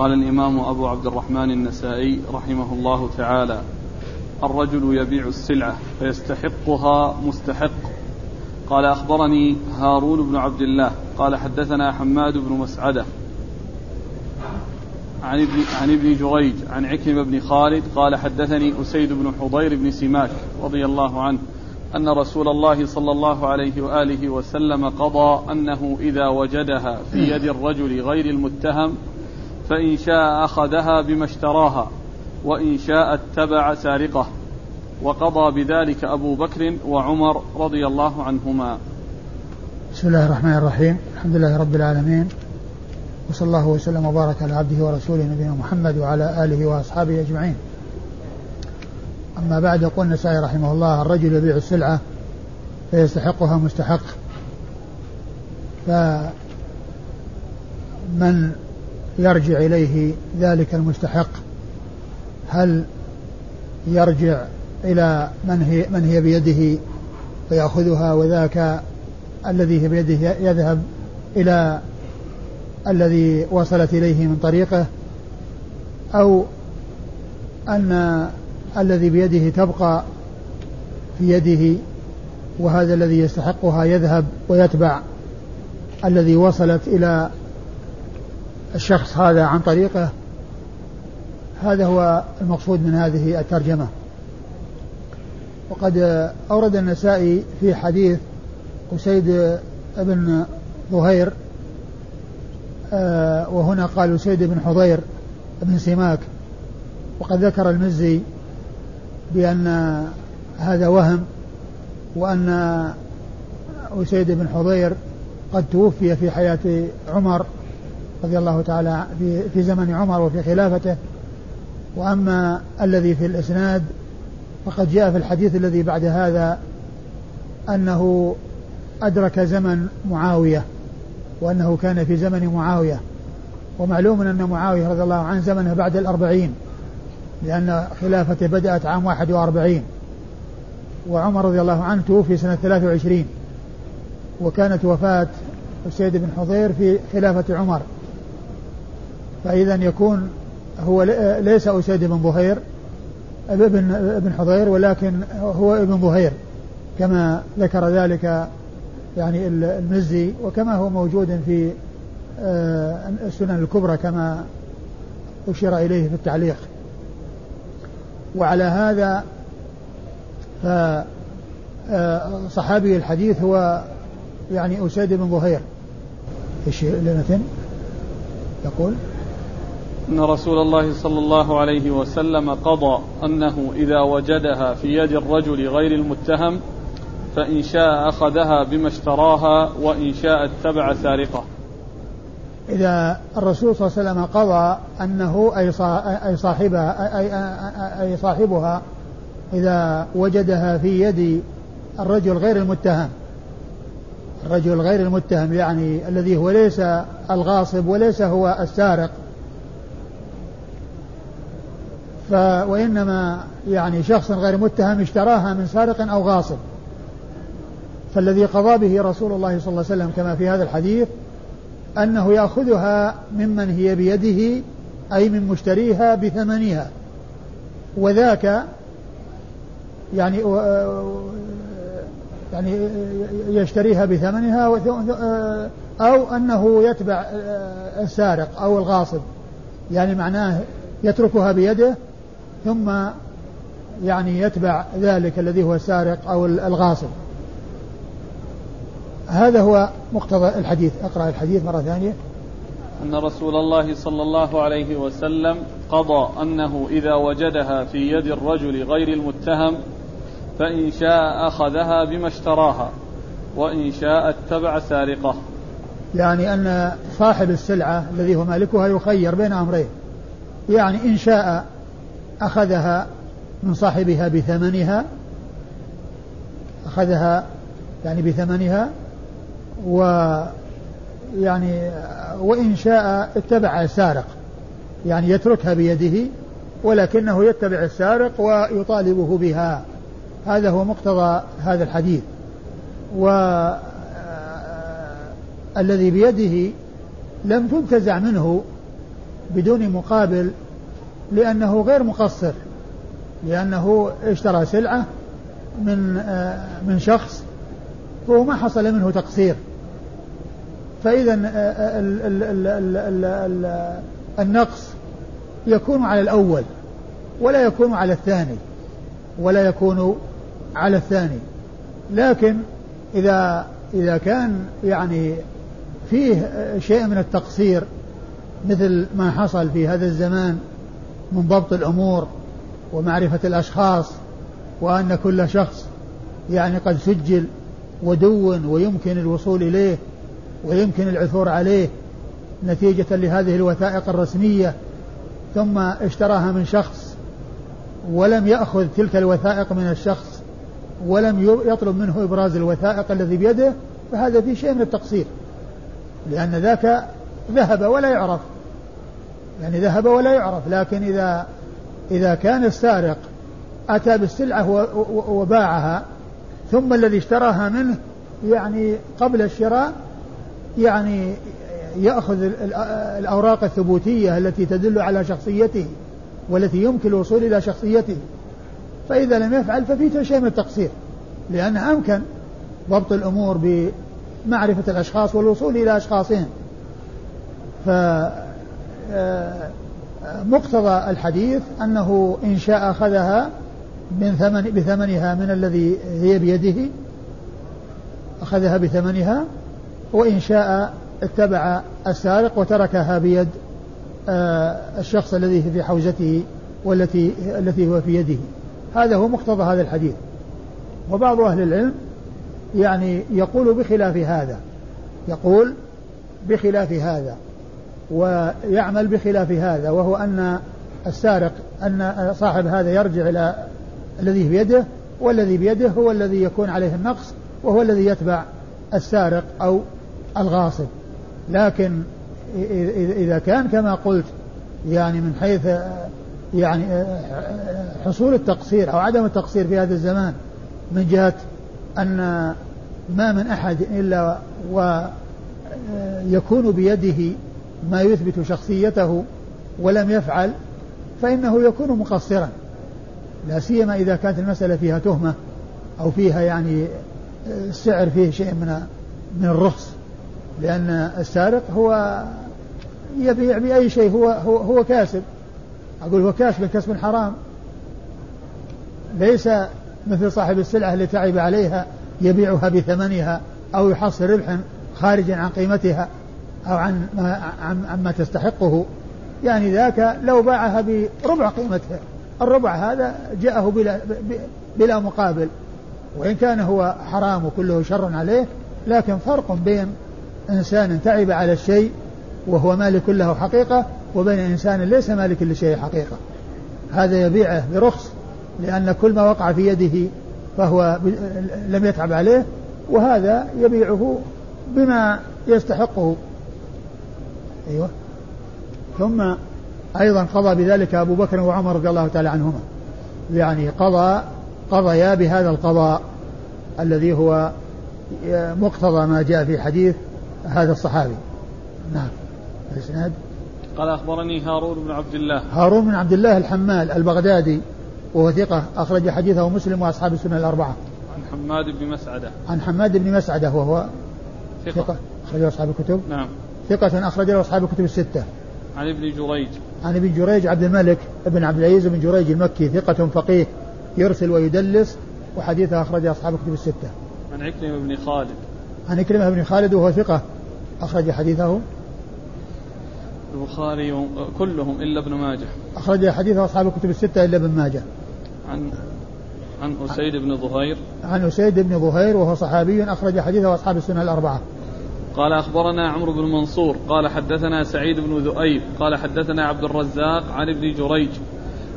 قال الإمام أبو عبد الرحمن النسائي رحمه الله تعالى الرجل يبيع السلعة فيستحقها مستحق. قال أخبرني هارون بن عبد الله. قال حدثنا حماد بن مسعدة عن ابن, عن ابن جريج عن عكرمة بن خالد. قال حدثني أسيد بن حضير بن سماك رضي الله عنه أن رسول الله صلى الله عليه وآله وسلم قضى أنه إذا وجدها في يد الرجل غير المتهم فإن شاء أخذها بما اشتراها وإن شاء اتبع سارقه. وقضى بذلك أبو بكر وعمر رضي الله عنهما. بسم الله الرحمن الرحيم. الحمد لله رب العالمين. وصلى الله وسلم وبارك على عبده ورسوله نبينا محمد وعلى آله وأصحابه أجمعين. أما بعد يقول النسائي رحمه الله الرجل يبيع السلعة فيستحقها مستحق. فمن يرجع إليه ذلك المستحق؟ هل يرجع إلى من هي, من هي بيده فيأخذها وذاك الذي هي بيده يذهب إلى الذي وصلت إليه من طريقه؟ أو أن الذي بيده تبقى في يده وهذا الذي يستحقها يذهب ويتبع الذي وصلت إلى الشخص هذا عن طريقه هذا هو المقصود من هذه الترجمة. وقد أورد النسائي في حديث أسيد بن ظهير آه، وهنا قال أسيد بن حضير بن سماك. وقد ذكر المزي بأن هذا وهم وأن أسيد بن حضير قد توفي في حياة عمر. رضي الله تعالى في, في زمن عمر وفي خلافته. وأما الذي في الإسناد فقد جاء في الحديث الذي بعد هذا أنه أدرك زمن معاوية وأنه كان في زمن معاوية. ومعلوم أن معاوية رضي الله عنه زمنه بعد الأربعين لأن خلافته بدأت عام واحد وأربعين. وعمر رضي الله عنه توفي سنة ثلاث وعشرين وكانت وفاة سيد بن حضير في خلافة عمر. فإذا يكون هو ليس أسيد بن ظهير ابن ابن حضير ولكن هو ابن ظهير كما ذكر ذلك يعني المزي وكما هو موجود في آه، السنن الكبرى كما أشير إليه في التعليق. وعلى هذا فصحابي آه، الحديث هو يعني أسيد بن ظهير إيش لنتن؟ يقول أن رسول الله صلى الله عليه وسلم قضى أنه إذا وجدها في يد الرجل غير المتهم فإن شاء أخذها بما اشتراها وإن شاء اتبع سارقه. إذا الرسول صلى الله عليه وسلم قضى أنه أي صاحبها أي صاحبها إذا وجدها في يد الرجل غير المتهم. الرجل غير المتهم يعني الذي هو ليس الغاصب وليس هو السارق. ف وإنما يعني شخص غير متهم اشتراها من سارق أو غاصب. فالذي قضى به رسول الله صلى الله عليه وسلم كما في هذا الحديث أنه يأخذها ممن هي بيده أي من مشتريها بثمنها. وذاك يعني يعني يشتريها بثمنها أو أنه يتبع السارق أو الغاصب. يعني معناه يتركها بيده ثم يعني يتبع ذلك الذي هو السارق أو الغاصب. هذا هو مقتضى الحديث. أقرأ الحديث مرة ثانية. أن رسول الله صلى الله عليه وسلم قضى أنه إذا وجدها في يد الرجل غير المتهم فإن شاء أخذها بما اشتراها وإن شاء اتبع سارقه. يعني أن صاحب السلعة الذي هو مالكها يخير بين أمرين. يعني إن شاء أخذها من صاحبها بثمنها أخذها يعني بثمنها و يعني وإن شاء اتبع السارق يعني يتركها بيده ولكنه يتبع السارق ويطالبه بها. هذا هو مقتضى هذا الحديث. و الذي بيده لم تنتزع منه بدون مقابل لأنه غير مقصر لأنه اشترى سلعة من آه، من شخص وهو ما حصل منه تقصير. فإذا آه، النقص يكون على الأول ولا يكون على الثاني ولا يكون على الثاني. لكن إذا إذا كان يعني فيه شيء من التقصير مثل ما حصل في هذا الزمان من ضبط الأمور ومعرفة الأشخاص وأن كل شخص يعني قد سجل ودون ويمكن الوصول إليه ويمكن العثور عليه نتيجة لهذه الوثائق الرسمية ثم اشتراها من شخص ولم يأخذ تلك الوثائق من الشخص ولم يطلب منه إبراز الوثائق الذي بيده فهذا في شيء من التقصير لأن ذاك ذهب ولا يعرف. يعني ذهب ولا يعرف لكن إذا إذا كان السارق أتى بالسلعة وباعها ثم الذي اشتراها منه يعني قبل الشراء يعني يأخذ الأوراق الثبوتية التي تدل على شخصيته والتي يمكن الوصول إلى شخصيته. فإذا لم يفعل ففي شيء من التقصير لأن أمكن ضبط الأمور بمعرفة الأشخاص والوصول إلى أشخاصهم. مقتضى الحديث أنه إن شاء أخذها من ثمن بثمنها من الذي هي بيده أخذها بثمنها وإن شاء اتبع السارق وتركها بيد آه، الشخص الذي في حوزته والتي التي هو في يده. هذا هو مقتضى هذا الحديث. وبعض أهل العلم يعني يقول بخلاف هذا. يقول بخلاف هذا. ويعمل بخلاف هذا وهو أن السارق أن صاحب هذا يرجع إلى الذي بيده والذي بيده هو الذي يكون عليه النقص وهو الذي يتبع السارق أو الغاصب. لكن إذا كان كما قلت يعني من حيث يعني حصول التقصير أو عدم التقصير في هذا الزمان من جهة أن ما من أحد إلا ويكون بيده ما يثبت شخصيته ولم يفعل فإنه يكون مقصرا. لا سيما إذا كانت المسألة فيها تهمة أو فيها يعني السعر فيه شيء من من الرخص. لأن السارق هو يبيع بأي شيء هو هو, هو كاسب. أقول هو كاسب كسب حرام. ليس مثل صاحب السلعة اللي تعب عليها يبيعها بثمنها أو يحصل ربحا خارجا عن قيمتها. أو عن ما عن عما تستحقه. يعني ذاك لو باعها بربع قيمتها. الربع هذا جاءه بلا بلا مقابل. وإن كان هو حرام وكله شر عليه لكن فرق بين إنسان تعب على الشيء وهو مالك له حقيقة وبين إنسان ليس مالك لشيء حقيقة. هذا يبيعه برخص لأن كل ما وقع في يده فهو لم يتعب عليه وهذا يبيعه بما يستحقه. أيوة. ثم أيضا قضى بذلك أبو بكر وعمر رضي الله تعالى عنهما. يعني قضى قضيا بهذا القضاء الذي هو مقتضى ما جاء في حديث هذا الصحابي. نعم. الإسناد؟ قال أخبرني هارون بن عبد الله. هارون بن عبد الله الحمال البغدادي وهو ثقة أخرج حديثه مسلم وأصحاب السنة الأربعة. عن حماد بن مسعدة. عن حماد بن مسعدة وهو ثقة, ثقة. أخرج أصحاب الكتب. نعم. ثقة أخرج له أصحاب الكتب الستة. عن ابن جريج. عن ابن جريج عبد الملك بن عبد العزيز بن جريج المكي ثقة فقيه يرسل ويدلس وحديثه أخرج أصحاب الكتب الستة. عن عكرمة بن خالد. عن عكرمة بن خالد وهو ثقة أخرج حديثه. البخاري كلهم إلا ابن ماجه. أخرج حديثه أصحاب الكتب الستة إلا ابن ماجه. عن عن أسيد بن ظهير. عن أسيد بن ظهير وهو صحابي أخرج حديثه أصحاب السنة الأربعة. قال أخبرنا عمرو بن منصور قال حدثنا سعيد بن ذؤيب قال حدثنا عبد الرزاق عن ابن جريج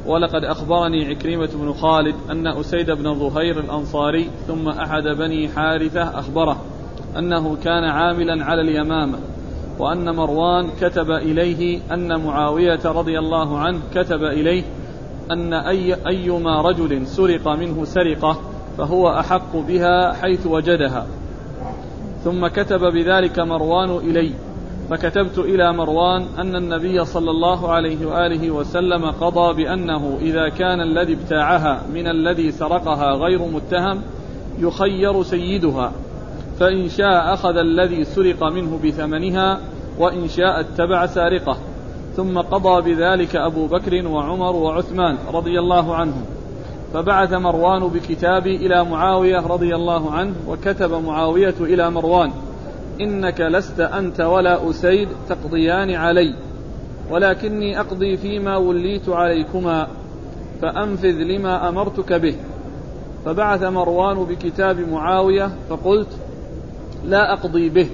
ولقد أخبرني عكرمة بن خالد أن أسيد بن ظهير الأنصاري ثم أحد بني حارثة أخبره أنه كان عاملا على اليمامة وأن مروان كتب إليه أن معاوية رضي الله عنه كتب إليه أن أي أيما رجل سرق منه سرقة فهو أحق بها حيث وجدها ثم كتب بذلك مروان إلي. فكتبت إلى مروان أن النبي صلى الله عليه وآله وسلم قضى بأنه إذا كان الذي ابتاعها من الذي سرقها غير متهم يخير سيدها فإن شاء أخذ الذي سرق منه بثمنها وإن شاء اتبع سارقه. ثم قضى بذلك أبو بكر وعمر وعثمان رضي الله عنهم. فبعث مروان بكتابي إلى معاوية رضي الله عنه وكتب معاوية إلى مروان إنك لست أنت ولا أسيد تقضيان علي ولكني أقضي فيما وليت عليكما فأنفذ لما أمرتك به. فبعث مروان بكتاب معاوية فقلت لا أقضي به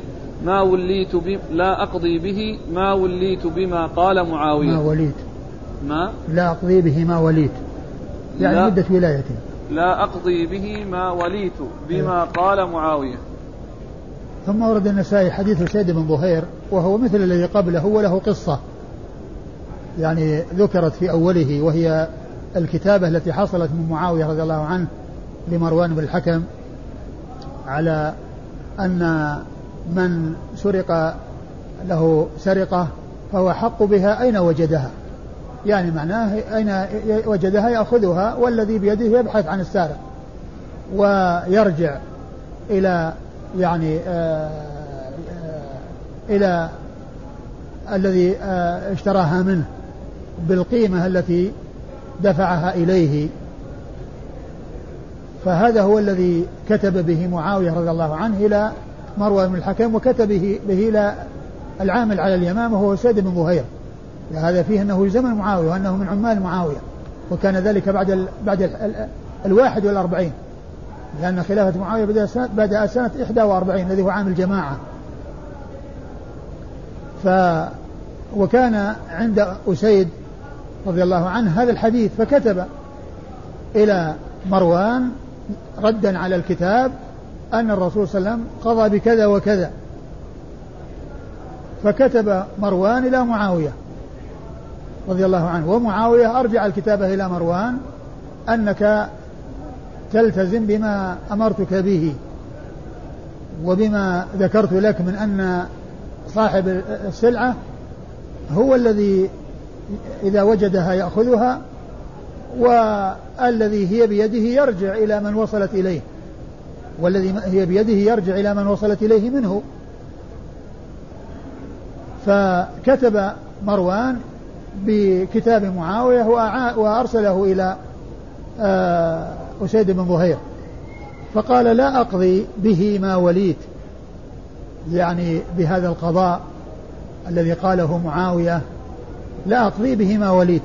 ما وليت ب... لا أقضي به ما وليت بما قال معاوية. ما وليت. ما؟ لا أقضي به ما وليت. يعني لا. مدة ولايته. لا أقضي به ما وليت بما قال معاوية. ثم ورد النسائي حديث سيد بن ظهير وهو مثل الذي قبله وله قصة. يعني ذكرت في أوله وهي الكتابة التي حصلت من معاوية رضي الله عنه لمروان بن الحكم على أن من سرق له سرقة فهو حق بها أين وجدها. يعني معناه أين وجدها يأخذها والذي بيده يبحث عن السارق ويرجع إلى يعني آه، آه، إلى الذي آه، اشتراها منه بالقيمة التي دفعها إليه. فهذا هو الذي كتب به معاوية رضي الله عنه إلى مروان بن الحكم وكتب به, إلى العامل على اليمامة وهو سيد بن ظهير هذا فيه أنه زمن معاوية وأنه من عمال معاوية وكان ذلك بعد ال بعد ال ال الواحد والأربعين. لأن خلافة معاوية بدأ سنة, بدأ سنة 41 الذي هو عام الجماعة. ف وكان عند أسيد رضي الله عنه هذا الحديث فكتب إلى مروان ردا على الكتاب أن الرسول صلى الله عليه وسلم قضى بكذا وكذا. فكتب مروان إلى معاوية. رضي الله عنه. ومعاوية أرجع الكتابة إلى مروان أنك تلتزم بما أمرتك به وبما ذكرت لك من أن صاحب السلعة هو الذي إذا وجدها يأخذها والذي هي بيده يرجع إلى من وصلت إليه والذي هي بيده يرجع إلى من وصلت إليه منه. فكتب مروان بكتاب معاوية وأرسله إلى آه، أسيد بن ظهير. فقال لا أقضي به ما وليت يعني بهذا القضاء الذي قاله معاوية لا أقضي به ما وليت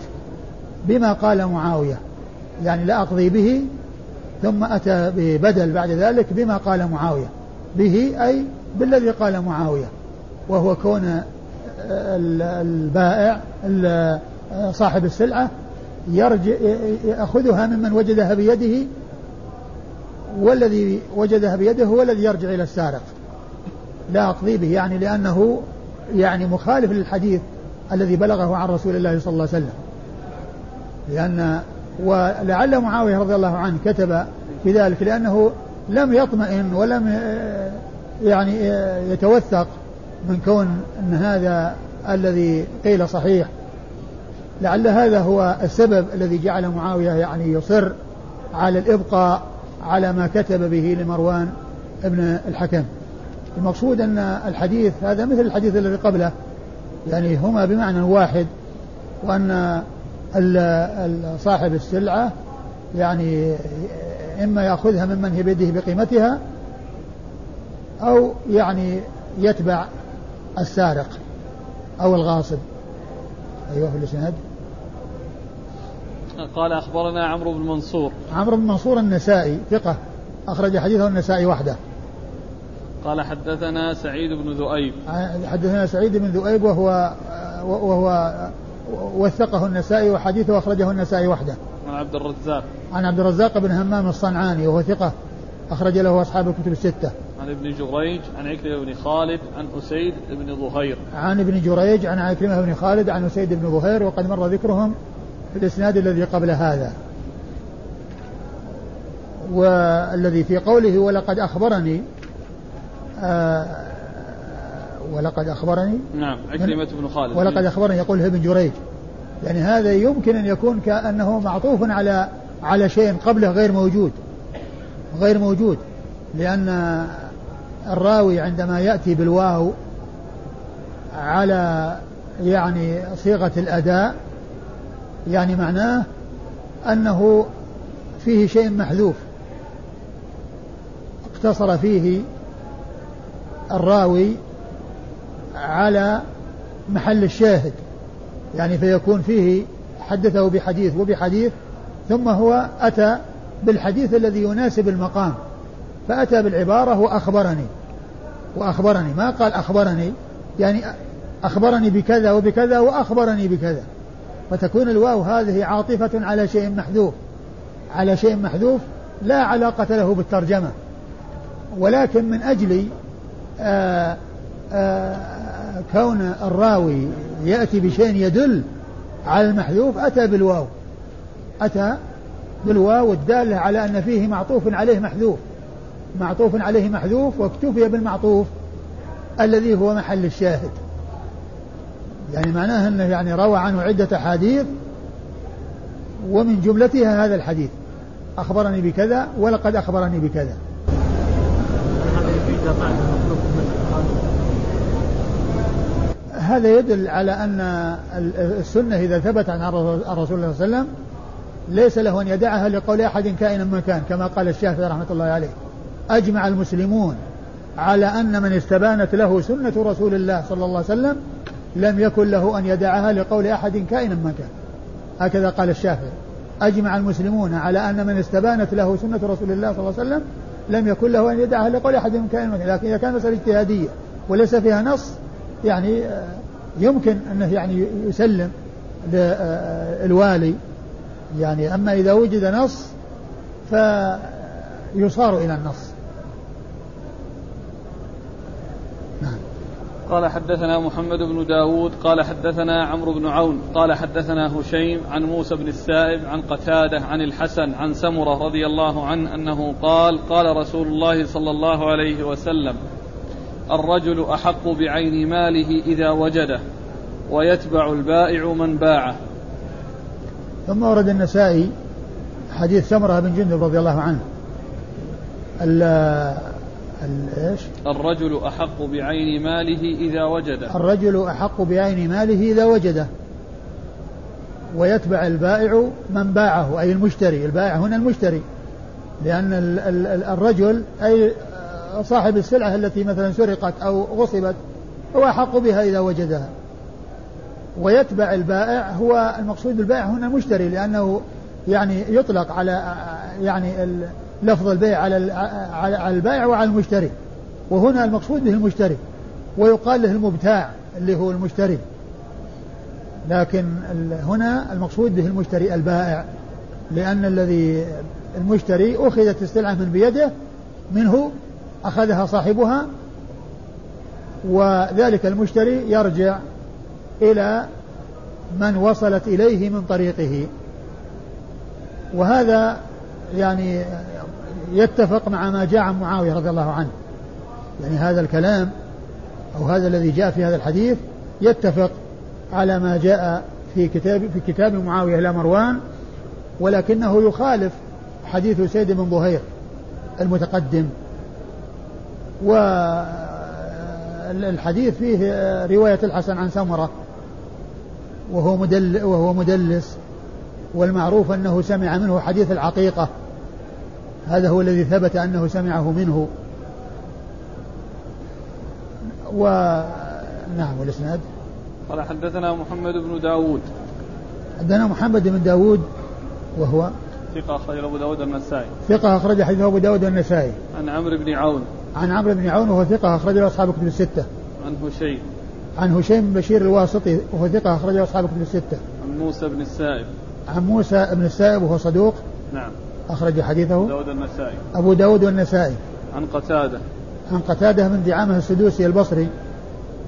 بما قال معاوية. يعني لا أقضي به ثم أتى ببدل بعد ذلك بما قال معاوية. به أي بالذي قال معاوية وهو كون البائع صاحب السلعة يرجع يأخذها ممن وجدها بيده والذي وجدها بيده هو الذي يرجع إلى السارق. لا أقضي به يعني لأنه يعني مخالف للحديث الذي بلغه عن رسول الله صلى الله عليه وسلم. لأن ولعل معاوية رضي الله عنه كتب في ذلك لأنه لم يطمئن ولم يعني يتوثق. من كون أن هذا الذي قيل صحيح لعل هذا هو السبب الذي جعل معاوية يعني يصر على الإبقاء على ما كتب به لمروان ابن الحكم. المقصود أن الحديث هذا مثل الحديث الذي قبله يعني هما بمعنى واحد وأن صاحب السلعة يعني إما يأخذها ممن هي بيده بقيمتها أو يعني يتبع السارق أو الغاصب. أيوه في الإسناد. قال أخبرنا عمرو بن منصور. عمرو بن منصور النسائي ثقة أخرج حديثه النسائي وحده. قال حدثنا سعيد بن ذؤيب. حدثنا سعيد بن ذؤيب وهو وهو وثقه النسائي وحديثه أخرجه النسائي وحده. عن عبد الرزاق. عن عبد الرزاق بن همام الصنعاني وهو ثقة أخرج له أصحاب الكتب الستة. عن ابن جريج عن عكرمة بن خالد عن أسيد بن ظهير. عن ابن جريج عن عكرمة بن خالد عن أسيد بن ظهير وقد مر ذكرهم في الإسناد الذي قبل هذا. والذي في قوله ولقد أخبرني آه ولقد أخبرني؟ نعم عكرمة بن خالد. ولقد أخبرني يقول ابن جريج. يعني هذا يمكن أن يكون كأنه معطوف على على شيء قبله غير موجود غير موجود لأن الراوي عندما يأتي بالواو على يعني صيغة الأداء يعني معناه أنه فيه شيء محذوف. اقتصر فيه الراوي على محل الشاهد يعني فيكون فيه حدثه بحديث وبحديث ثم هو أتى بالحديث الذي يناسب المقام. فأتى بالعبارة وأخبرني وأخبرني ما قال أخبرني؟ يعني أخبرني بكذا وبكذا وأخبرني بكذا. فتكون الواو هذه عاطفة على شيء محذوف. على شيء محذوف لا علاقة له بالترجمة. ولكن من أجل آآ آآ كون الراوي يأتي بشيء يدل على المحذوف أتى بالواو. أتى بالواو الدالة على أن فيه معطوف عليه محذوف. معطوف عليه محذوف واكتفي بالمعطوف الذي هو محل الشاهد. يعني معناه أنه يعني روى عنه عدة أحاديث ومن جملتها هذا الحديث. أخبرني بكذا ولقد أخبرني بكذا. هذا يدل على أن السنة إذا ثبت عن الرسول صلى الله عليه وسلم ليس له أن يدعها لقول أحد كائنا من كان كما قال الشافعي رحمة الله عليه. أجمع المسلمون على أن من استبانت له سنة رسول الله صلى الله عليه وسلم لم يكن له أن يدعها لقول أحد كائنا من كان هكذا قال الشافعي. أجمع المسلمون على أن من استبانت له سنة رسول الله صلى الله عليه وسلم لم يكن له أن يدعها لقول أحد من من كان لكن إذا كان مسألة اجتهادية وليس فيها نص يعني يمكن أنه يعني يسلم للوالي يعني أما إذا وجد نص فيصار إلى النص. قال حدثنا محمد بن داود قال حدثنا عمرو بن عون قال حدثنا هشيم عن موسى بن السائب عن قتادة عن الحسن عن سمرة رضي الله عنه أنه قال قال رسول الله صلى الله عليه وسلم الرجل أحق بعين ماله إذا وجده ويتبع البائع من باعه. ثم ورد النسائي حديث سمرة بن جندب رضي الله عنه إيش؟ الرجل أحق بعين ماله إذا وجده. الرجل أحق بعين ماله إذا وجده. ويتبع البائع من باعه أي المشتري. البائع هنا المشتري. لأن الرجل أي صاحب السلعة التي مثلا سرقت أو غصبت هو أحق بها إذا وجدها. ويتبع البائع هو المقصود بالبائع هنا المشتري لأنه يعني يطلق على يعني لفظ البيع على على البائع وعلى المشتري. وهنا المقصود به المشتري. ويقال له المبتاع اللي هو المشتري. لكن هنا المقصود به المشتري البائع. لأن الذي المشتري أخذت السلعة من بيده منه أخذها صاحبها وذلك المشتري يرجع إلى من وصلت إليه من طريقه. وهذا يعني يتفق مع ما جاء عن معاوية رضي الله عنه. يعني هذا الكلام أو هذا الذي جاء في هذا الحديث يتفق على ما جاء في كتاب في كتاب معاوية إلى مروان ولكنه يخالف حديث سيد بن ظهير المتقدم. والحديث فيه رواية الحسن عن سمرة وهو مدل وهو مدلس والمعروف أنه سمع منه حديث العقيقة. هذا هو الذي ثبت أنه سمعه منه. و نعم والإسناد؟ قال حدثنا محمد بن داود. حدثنا محمد بن داود وهو ثقة أخرج أبو داود النسائي ثقة أخرج حديث أبو داود النسائي عن عمرو بن عون. عن عمرو بن عون وهو ثقة أخرج له أصحاب كتب الستة. عن هشيم. عن هشيم بن بشير الواسطي وهو ثقة أخرج له أصحاب كتب الستة. عن موسى بن السائب. عن موسى بن السائب وهو صدوق. نعم. أخرج حديثه. أبو داود النسائي. أبو داود والنسائي عن قتادة. عن قتادة من دعامة السدوسي البصري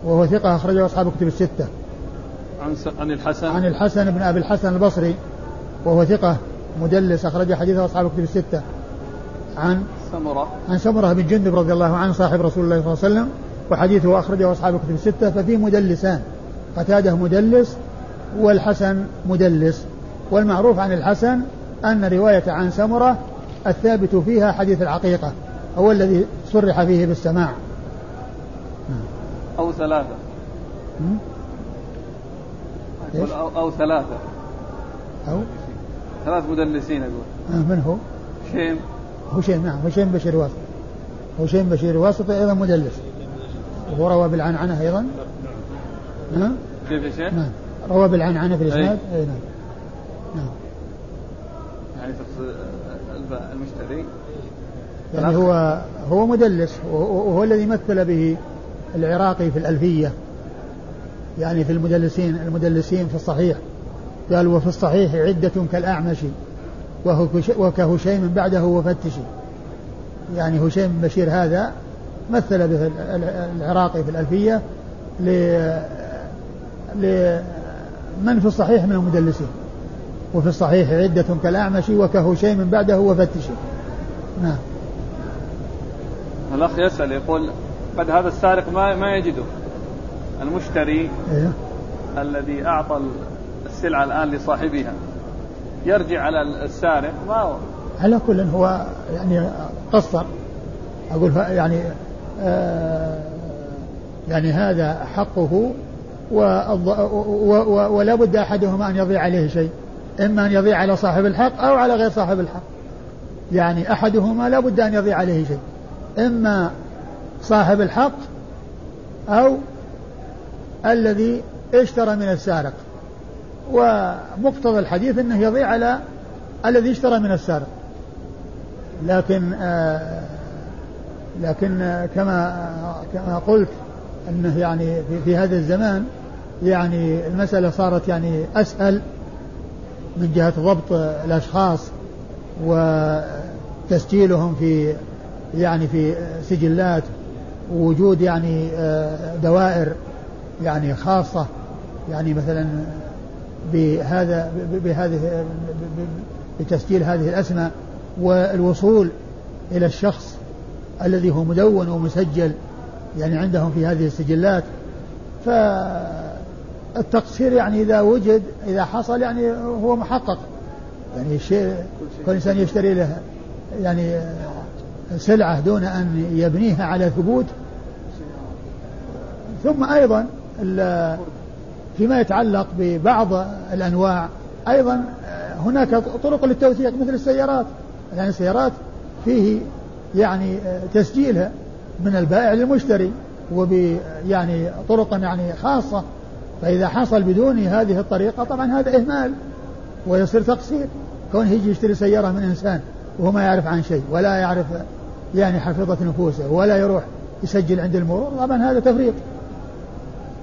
وهو ثقة أخرجه أصحاب كتب الستة. عن س... عن الحسن. عن الحسن بن أبي الحسن البصري وهو ثقة مدلس أخرج حديثه أصحاب كتب الستة. عن سمرة. عن سمرة بن جندب رضي الله عنه صاحب رسول الله صلى الله عليه وسلم وحديثه أخرجه أصحاب الكتب الستة ففي مدلسان. قتادة مدلس والحسن مدلس والمعروف عن الحسن أن رواية عن سمرة الثابت فيها حديث العقيقة هو الذي صرح فيه بالسماع. أو ثلاثة. أو, أو ثلاثة. أو؟ ثلاث مدلسين أقول. آه من هو؟ هشيم هشيم نعم هشيم بشير واسطة هشيم بشير واسطة أيضا مدلس. وهو روى بالعنعنة أيضا؟ نعم. كيف يا شيخ؟ نعم. روى بالعنعنة في الإسناد؟ أي نعم. نعم. يعني المشتري. يعني هو هو مدلس وهو الذي مثل به العراقي في الألفية. يعني في المدلسين المدلسين في الصحيح. قال وفي الصحيح عدة كالأعمش وكهشيم بعده وفتشي. يعني هشيم بشير هذا مثل به العراقي في الألفية لمن في الصحيح من المدلسين. وفي الصحيح عدة كالأعمش وكهشيم بعده وفتشي نعم. الأخ يسأل يقول قد هذا السارق ما ما يجده؟ المشتري إيه؟ الذي أعطى السلعة الآن لصاحبها. يرجع على السارق ما هو؟ على كل هو يعني قصر. أقول يعني آه يعني هذا حقه ولا بد أحدهما أن يضيع عليه شيء. إما أن يضيع على صاحب الحق أو على غير صاحب الحق. يعني أحدهما لا بد أن يضيع عليه شيء. إما صاحب الحق أو الذي اشترى من السارق. ومقتضى الحديث أنه يضيع على الذي اشترى من السارق. لكن آه لكن آه كما كما قلت إنه يعني في, في هذا الزمان يعني المسألة صارت يعني أسهل من جهة ضبط الأشخاص وتسجيلهم في يعني في سجلات ووجود يعني آه، دوائر يعني خاصة يعني مثلا بهذا بهذه بتسجيل هذه الأسماء والوصول إلى الشخص الذي هو مدون ومسجل يعني عندهم في هذه السجلات. فالتقصير يعني إذا وجد إذا حصل يعني هو محقق. يعني الشيء كل إنسان يشتري له يعني سلعة دون أن يبنيها على ثبوت. ثم أيضا فيما يتعلق ببعض الأنواع أيضا هناك طرق للتوثيق مثل السيارات. يعني السيارات فيه يعني تسجيلها من البائع للمشتري وب يعني طرق يعني خاصة فإذا حصل بدون هذه الطريقة طبعا هذا إهمال ويصير تقصير. كونه يجي يشتري سيارة من إنسان وهو ما يعرف عن شيء ولا يعرف يعني حفظة نفوسه ولا يروح يسجل عند المرور طبعا هذا تفريط.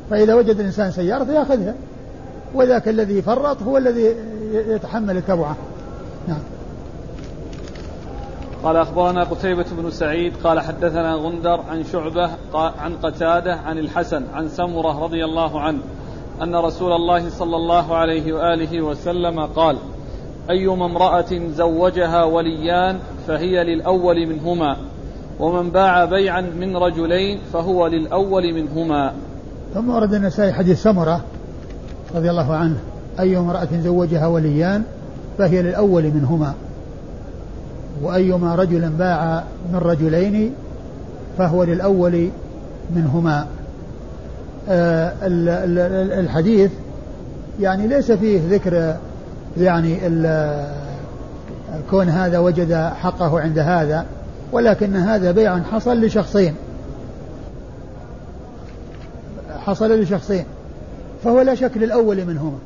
فإذا وجد الإنسان سيارة يأخذها وذاك الذي فرط هو الذي يتحمل التبعة. نعم. قال أخبرنا قتيبة بن سعيد قال حدثنا غندر عن شعبة عن قتادة عن الحسن عن سمرة رضي الله عنه أن رسول الله صلى الله عليه وآله وسلم قال أيما امرأة زوجها وليان فهي للأول منهما ومن باع بيعا من رجلين فهو للأول منهما. ثم ورد النسائي حديث سمرة رضي الله عنه أي امرأة زوجها وليان فهي للأول منهما وأيما رجل باع من رجلين فهو للأول منهما. الحديث يعني ليس فيه ذكر يعني كون هذا وجد حقه عند هذا ولكن هذا بيع حصل لشخصين. حصل لشخصين فهو لا شك للأول منهما.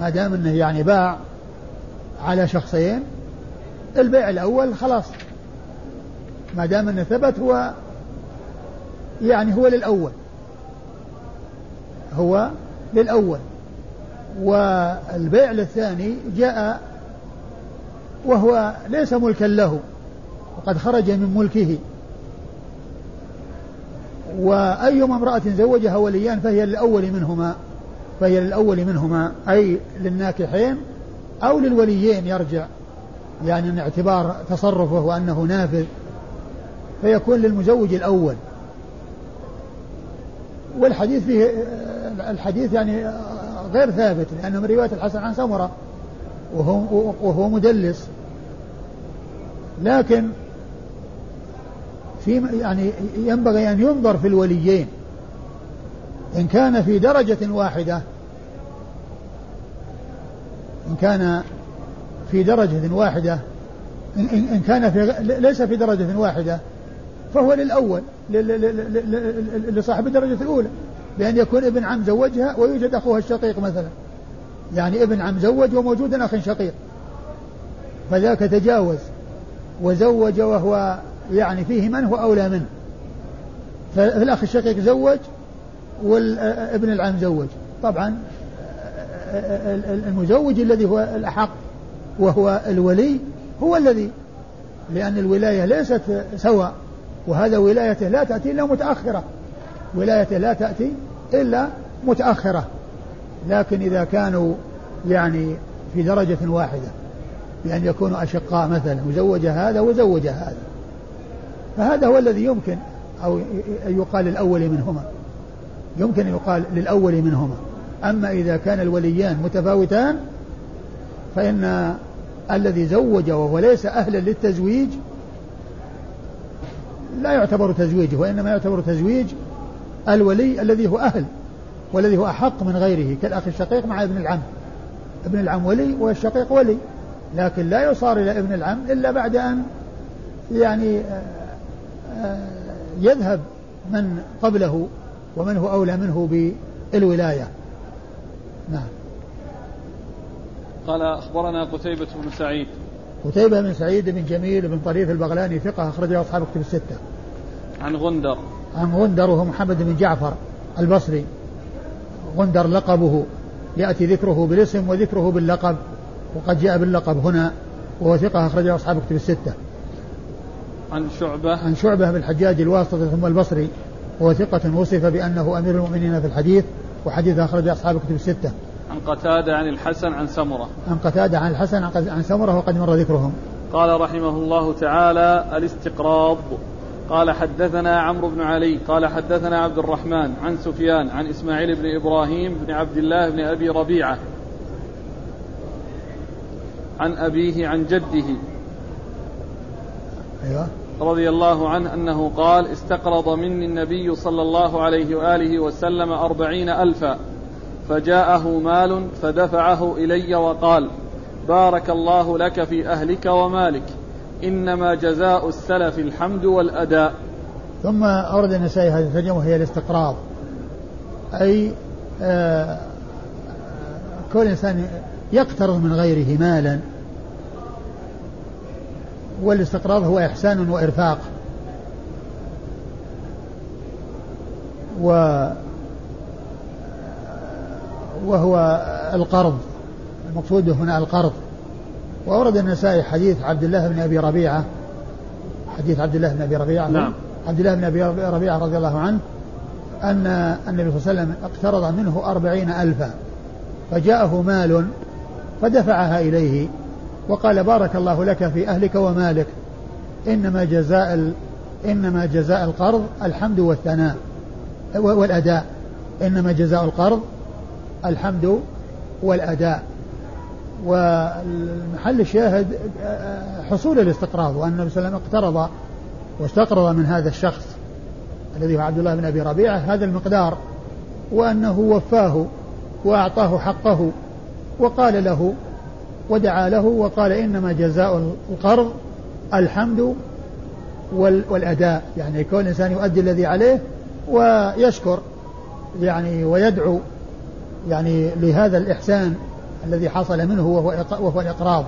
ما دام إنه يعني باع على شخصين البيع الأول خلاص. ما دام إنه ثبت هو يعني هو للأول. هو للأول والبيع للثاني جاء وهو ليس ملكا له وقد خرج من ملكه. وأيما امرأة زوجها وليان فهي للأول منهما فهي للأول منهما أي للناكحين أو للوليين يرجع يعني من اعتبار تصرفه وأنه نافذ فيكون للمزوج الأول. والحديث فيه الحديث يعني غير ثابت لأنه من رواية الحسن عن سمرة وهو, وهو مدلس. لكن في يعني ينبغي أن ينظر في الوليين. إن كان في درجة واحدة إن كان في درجة واحدة إن كان في ليس في درجة واحدة فهو للأول لصاحب الدرجة الأولى. بأن يكون ابن عم زوجها ويوجد أخوها الشقيق مثلا. يعني ابن عم زوج وموجود أخ شقيق. فذاك تجاوز. وزوج وهو يعني فيه من هو أولى منه. فالأخ الشقيق زوج والابن العم زوج. طبعا المزوج الذي هو الأحق وهو الولي هو الذي لأن الولاية ليست سواء وهذا ولايته لا تأتي إلا متأخرة. ولايته لا تأتي إلا متأخرة لكن إذا كانوا يعني في درجة واحدة بأن يكونوا أشقاء مثلا وزوج هذا وزوج هذا. فهذا هو الذي يمكن أو يقال الأول منهما. يمكن أن يقال للأول منهما. أما إذا كان الوليان متفاوتان فإن الذي زوج وهو ليس أهلا للتزويج لا يعتبر تزويجه وإنما يعتبر تزويج الولي الذي هو أهل والذي هو أحق من غيره كالأخ الشقيق مع ابن العم ابن العم ولي والشقيق ولي لكن لا يصار إلى ابن العم إلا بعد أن يعني آه، آه، يذهب من قبله ومن هو أولى منه بالولاية نعم قال أخبرنا قتيبة بن سعيد قتيبة بن سعيد بن جميل بن طريف البغلاني ثقة أخرجه أصحاب كتب الستة. عن غندر. عن غندر وهو محمد بن جعفر البصري. غندر لقبه يأتي ذكره بالاسم وذكره باللقب وقد جاء باللقب هنا وهو ثقة أخرجه أصحاب كتب الستة. عن شعبة. عن شعبة بن الحجاج الواسطة ثم البصري وهو ثقة وصف بأنه أمير المؤمنين في الحديث وحديث أخرج أصحاب كتب الستة. عن قتادة عن الحسن عن سمرة عن قتادة عن الحسن عن سمرة وقد مر ذكرهم قال رحمه الله تعالى الاستقراض قال حدثنا عمرو بن علي قال حدثنا عبد الرحمن عن سفيان عن إسماعيل بن إبراهيم بن عبد الله بن أبي ربيعة. عن أبيه عن جده. أيوة. رضي الله عنه أنه قال استقرض مني النبي صلى الله عليه وآله وسلم أربعين ألفا فجاءه مال فدفعه إلي وقال بارك الله لك في أهلك ومالك. إنما جزاء السلف الحمد والأداء. ثم أورد النسائي هذه الترجمه وهي الاستقراض أي آه كل إنسان يقترض من غيره مالا والاستقراض هو إحسان وإرفاق. و وهو القرض المقصود هنا القرض. وأورد النسائي حديث عبد الله بن أبي ربيعة. حديث عبد الله بن أبي ربيعة. نعم. عبد الله بن أبي ربيعة رضي الله عنه أن النبي صلى الله عليه وسلم اقترض منه أربعين ألفا فجاءه مال فدفعها إليه وقال بارك الله لك في أهلك ومالك إنما جزاء إنما جزاء القرض الحمد والثناء والأداء إنما جزاء القرض الحمد والأداء. والمحل الشاهد حصول الاستقراض وأن النبي صلى الله عليه وسلم اقترض واستقرض من هذا الشخص الذي هو عبد الله بن أبي ربيعة هذا المقدار وأنه وفاه وأعطاه حقه وقال له ودعا له وقال إنما جزاء القرض الحمد والأداء يعني كون الإنسان يؤدي الذي عليه ويشكر يعني ويدعو يعني لهذا الإحسان الذي حصل منه وهو وهو الإقراض.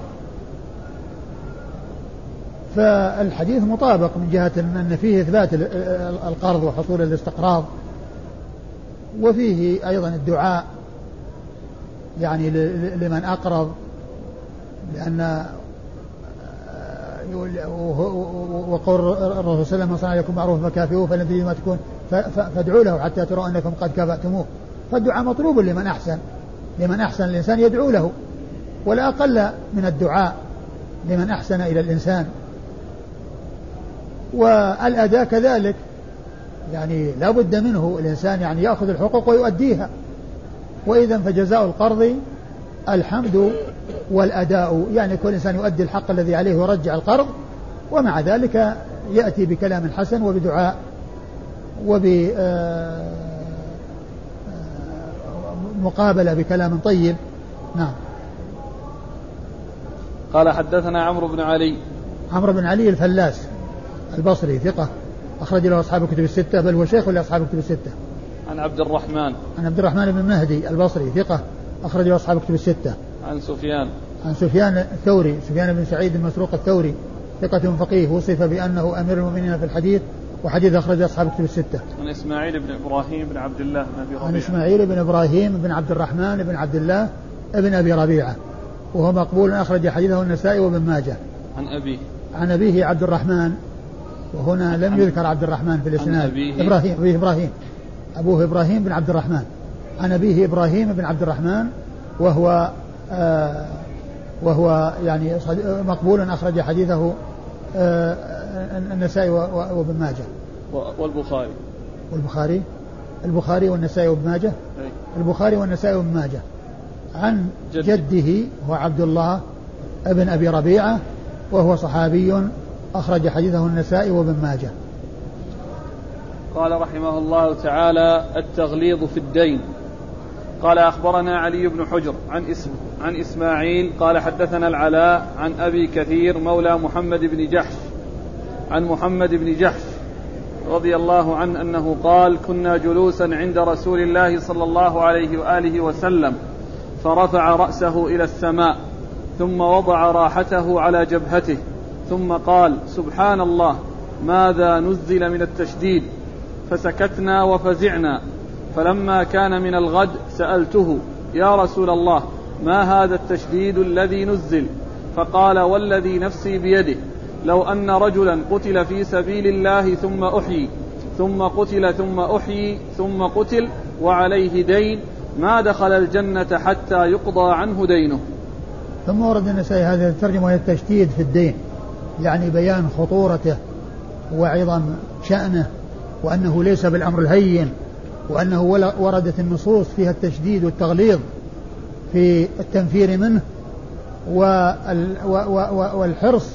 فالحديث مطابق من جهة أن فيه إثبات القرض وحصول الاستقراض وفيه أيضا الدعاء يعني لمن أقرض لأن وقول الرسول صلى الله عليه وسلم صنع لكم معروف فكافئوه فلم ما تكون. فادعوا له حتى تروا أنكم قد كافأتموه. فالدعاء مطلوب لمن أحسن. لمن أحسن الإنسان يدعو له ولا أقل من الدعاء لمن أحسن إلى الإنسان. والأداء كذلك يعني لا بد منه الإنسان يعني يأخذ الحقوق ويؤديها. وإذا فجزاء القرض الحمد والأداء يعني كل إنسان يؤدي الحق الذي عليه ويرجع القرض ومع ذلك يأتي بكلام حسن وبدعاء وب آه، مقابلة بكلام طيب. نعم. قال حدثنا عمرو بن علي. عمرو بن علي الفلاس البصري ثقة أخرج له أصحاب الكتب الستة بل هو شيخ لأصحاب الكتب الستة. عن عبد الرحمن. عن عبد الرحمن بن مهدي البصري ثقة أخرج له أصحاب الكتب الستة. عن سفيان. عن سفيان الثوري سفيان بن سعيد المسروق الثوري ثقة فقيه وصف بأنه أمير المؤمنين في الحديث وحديث أخرج أصحاب الكتب الستة. عن إسماعيل بن إبراهيم بن عبد الله بن أبي ربيعة. عن إسماعيل بن إبراهيم بن عبد الرحمن بن عبد الله بن أبي ربيعة وهو مقبول أخرج حديثه النسائي وابن ماجه. عن أبيه. عن أبيه عبد الرحمن وهنا لم يذكر عبد الرحمن في الإسناد. أبيه إبراهيم أبيه إبراهيم أبوه إبراهيم بن عبد الرحمن. عن أبيه إبراهيم بن عبد الرحمن وهو آه وهو يعني مقبول أخرج حديثه آه النسائي وابن ماجه. والبخاري. والبخاري؟ البخاري والنسائي وابن ماجه؟ البخاري والنسائي وابن ماجه. عن جده هو عبد الله ابن أبي ربيعة وهو صحابي أخرج حديثه النسائي وابن ماجه. قال رحمه الله تعالى التغليظ في الدين. قال أخبرنا علي بن حجر عن اسم عن إسماعيل قال حدثنا العلاء عن أبي كثير مولى محمد بن جحش. عن محمد بن جحش رضي الله عنه أنه قال كنا جلوسا عند رسول الله صلى الله عليه وآله وسلم فرفع رأسه إلى السماء ثم وضع راحته على جبهته ثم قال سبحان الله ماذا نزل من التشديد؟ فسكتنا وفزعنا فلما كان من الغد سألته يا رسول الله ما هذا التشديد الذي نزل؟ فقال والذي نفسي بيده. لو أن رجلا قتل في سبيل الله ثم أحيي ثم قتل ثم أحيي ثم قتل وعليه دين ما دخل الجنة حتى يقضى عنه دينه. ثم ورد النسائي هذه الترجمة وهي التشديد في الدين يعني بيان خطورته وعظم شأنه وأنه ليس بالأمر الهين وأنه وردت النصوص فيها التشديد والتغليظ في التنفير منه والحرص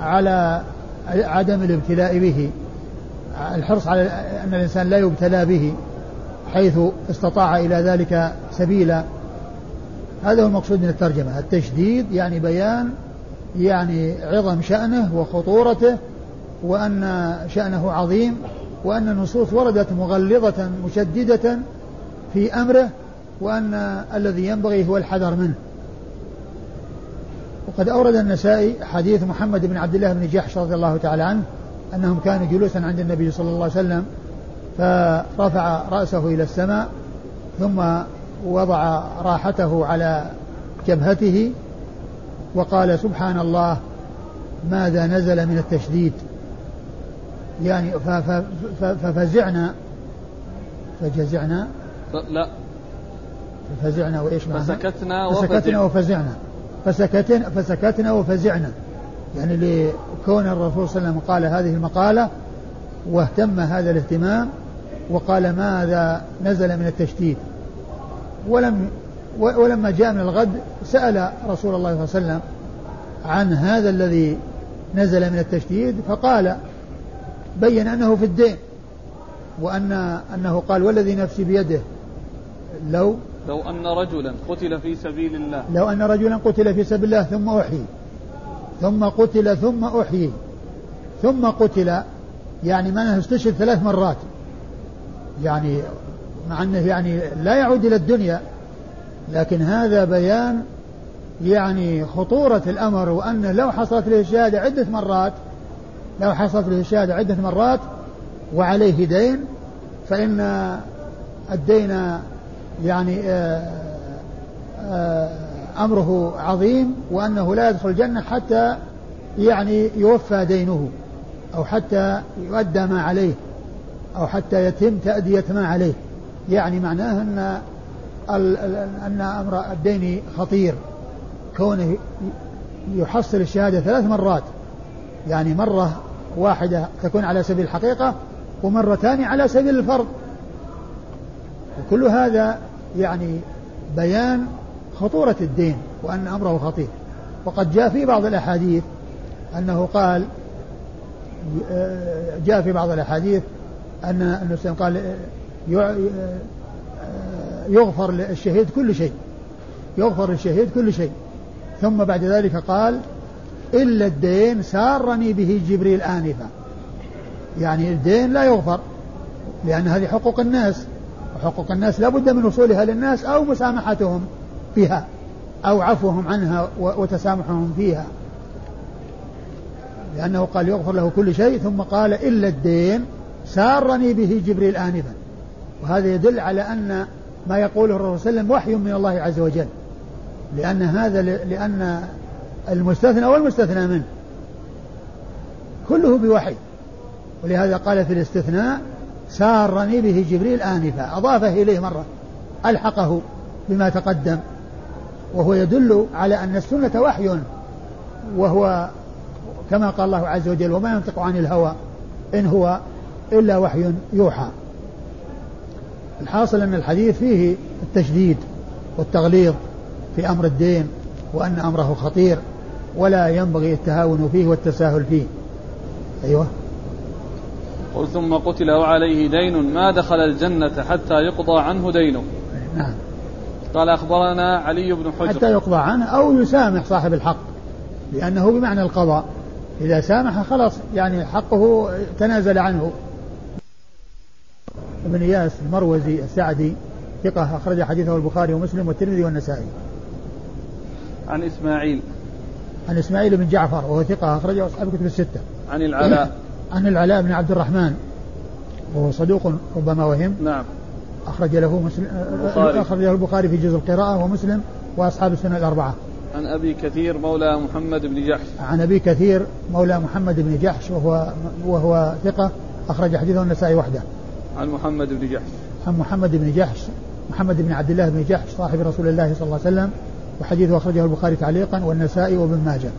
على عدم الابتلاء به. الحرص على أن الإنسان لا يبتلى به حيث استطاع إلى ذلك سبيلا. هذا هو المقصود من الترجمة. التشديد يعني بيان يعني عظم شأنه وخطورته وأن شأنه عظيم وأن النصوص وردت مغلظة مشددة في أمره وأن الذي ينبغي هو الحذر منه. وقد أورد النسائي حديث محمد بن عبد الله بن جحش رضي الله تعالى عنه أنهم كانوا جلوسا عند النبي صلى الله عليه وسلم فرفع رأسه إلى السماء ثم وضع راحته على جبهته وقال سبحان الله ماذا نزل من التشديد؟ يعني ففزعنا فجزعنا لا. ففزعنا وإيش معنى؟ فسكتنا فسكتنا وفزعنا. فسكتنا فسكتنا وفزعنا. يعني لكون الرسول صلى الله عليه وسلم قال هذه المقالة واهتم هذا الاهتمام وقال ماذا نزل من التشديد. ولم ولما جاء من الغد سأل رسول الله صلى الله عليه وسلم عن هذا الذي نزل من التشديد فقال بين أنه في الدين وأن أنه قال والذي نفسي بيده لو لو أن رجلا قتل في سبيل الله. لو أن رجلا قتل في سبيل الله ثم أحيي. ثم قتل ثم أحيي. ثم قتل. يعني معناه استشهد ثلاث مرات. يعني مع أنه يعني لا يعود إلى الدنيا. لكن هذا بيان يعني خطورة الأمر وأن لو حصلت له الشهادة عدة مرات لو حصلت له الشهادة عدة مرات وعليه دين فإن الدين يعني آه، آه، أمره عظيم وأنه لا يدخل الجنة حتى يعني يوفى دينه أو حتى يؤدى ما عليه أو حتى يتم تأدية ما عليه. يعني معناه أن أن أمر الدين خطير. كونه يحصل الشهادة ثلاث مرات. يعني مرة واحدة تكون على سبيل الحقيقة ومرتان على سبيل الفرض. وكل هذا يعني بيان خطورة الدين وأن أمره خطير. وقد جاء في بعض الأحاديث أنه قال جاء في بعض الأحاديث أن النبي قال يغفر للشهيد كل شيء. يغفر للشهيد كل شيء. ثم بعد ذلك قال إلا الدين سارني به جبريل آنفا. يعني الدين لا يغفر لأن هذه حقوق الناس. وحقوق الناس لا بد من وصولها للناس أو مسامحتهم بها أو عفوهم عنها وتسامحهم فيها. لأنه قال يغفر له كل شيء ثم قال إلا الدين سارني به جبريل آنفا. وهذا يدل على أن ما يقوله الرسول صلى الله عليه وسلم وحي من الله عز وجل. لأن هذا لأن المستثنى والمستثنى منه. كله بوحي. ولهذا قال في الاستثناء سارني به جبريل آنفا أضافه إليه مرة ألحقه بما تقدم وهو يدل على أن السنة وحي وهو كما قال الله عز وجل وما ينطق عن الهوى إن هو إلا وحي يوحى. الحاصل أن الحديث فيه التشديد والتغليظ في أمر الدين وأن أمره خطير ولا ينبغي التهاون فيه والتساهل فيه. أيوه. قل ثم قتل وعليه دين ما دخل الجنة حتى يقضى عنه دينه. نعم. قال أخبرنا علي بن حجر. حتى يقضى عنه أو يسامح صاحب الحق لأنه بمعنى القضاء. إذا سامح خلاص يعني حقه تنازل عنه. ابن إياس المروزي السعدي ثقة أخرج حديثه البخاري ومسلم والترمذي والنسائي. عن إسماعيل. عن إسماعيل بن جعفر وهو ثقة أخرجه أصحاب الكتب الستة. عن العلاء. عن العلاء بن عبد الرحمن وهو صدوق ربما وهم نعم. أخرج له مسلم البخاري. أخرج له البخاري في جزء القراءة ومسلم وأصحاب السنة الأربعة. عن أبي كثير مولى محمد بن جحش. عن أبي كثير مولى محمد بن جحش وهو وهو ثقة أخرج حديثه النسائي وحده. عن محمد بن جحش. عن محمد بن جحش محمد بن عبد الله بن جحش صاحب رسول الله صلى الله عليه وسلم وحديثه أخرجه البخاري تعليقا والنسائي وابن ماجه.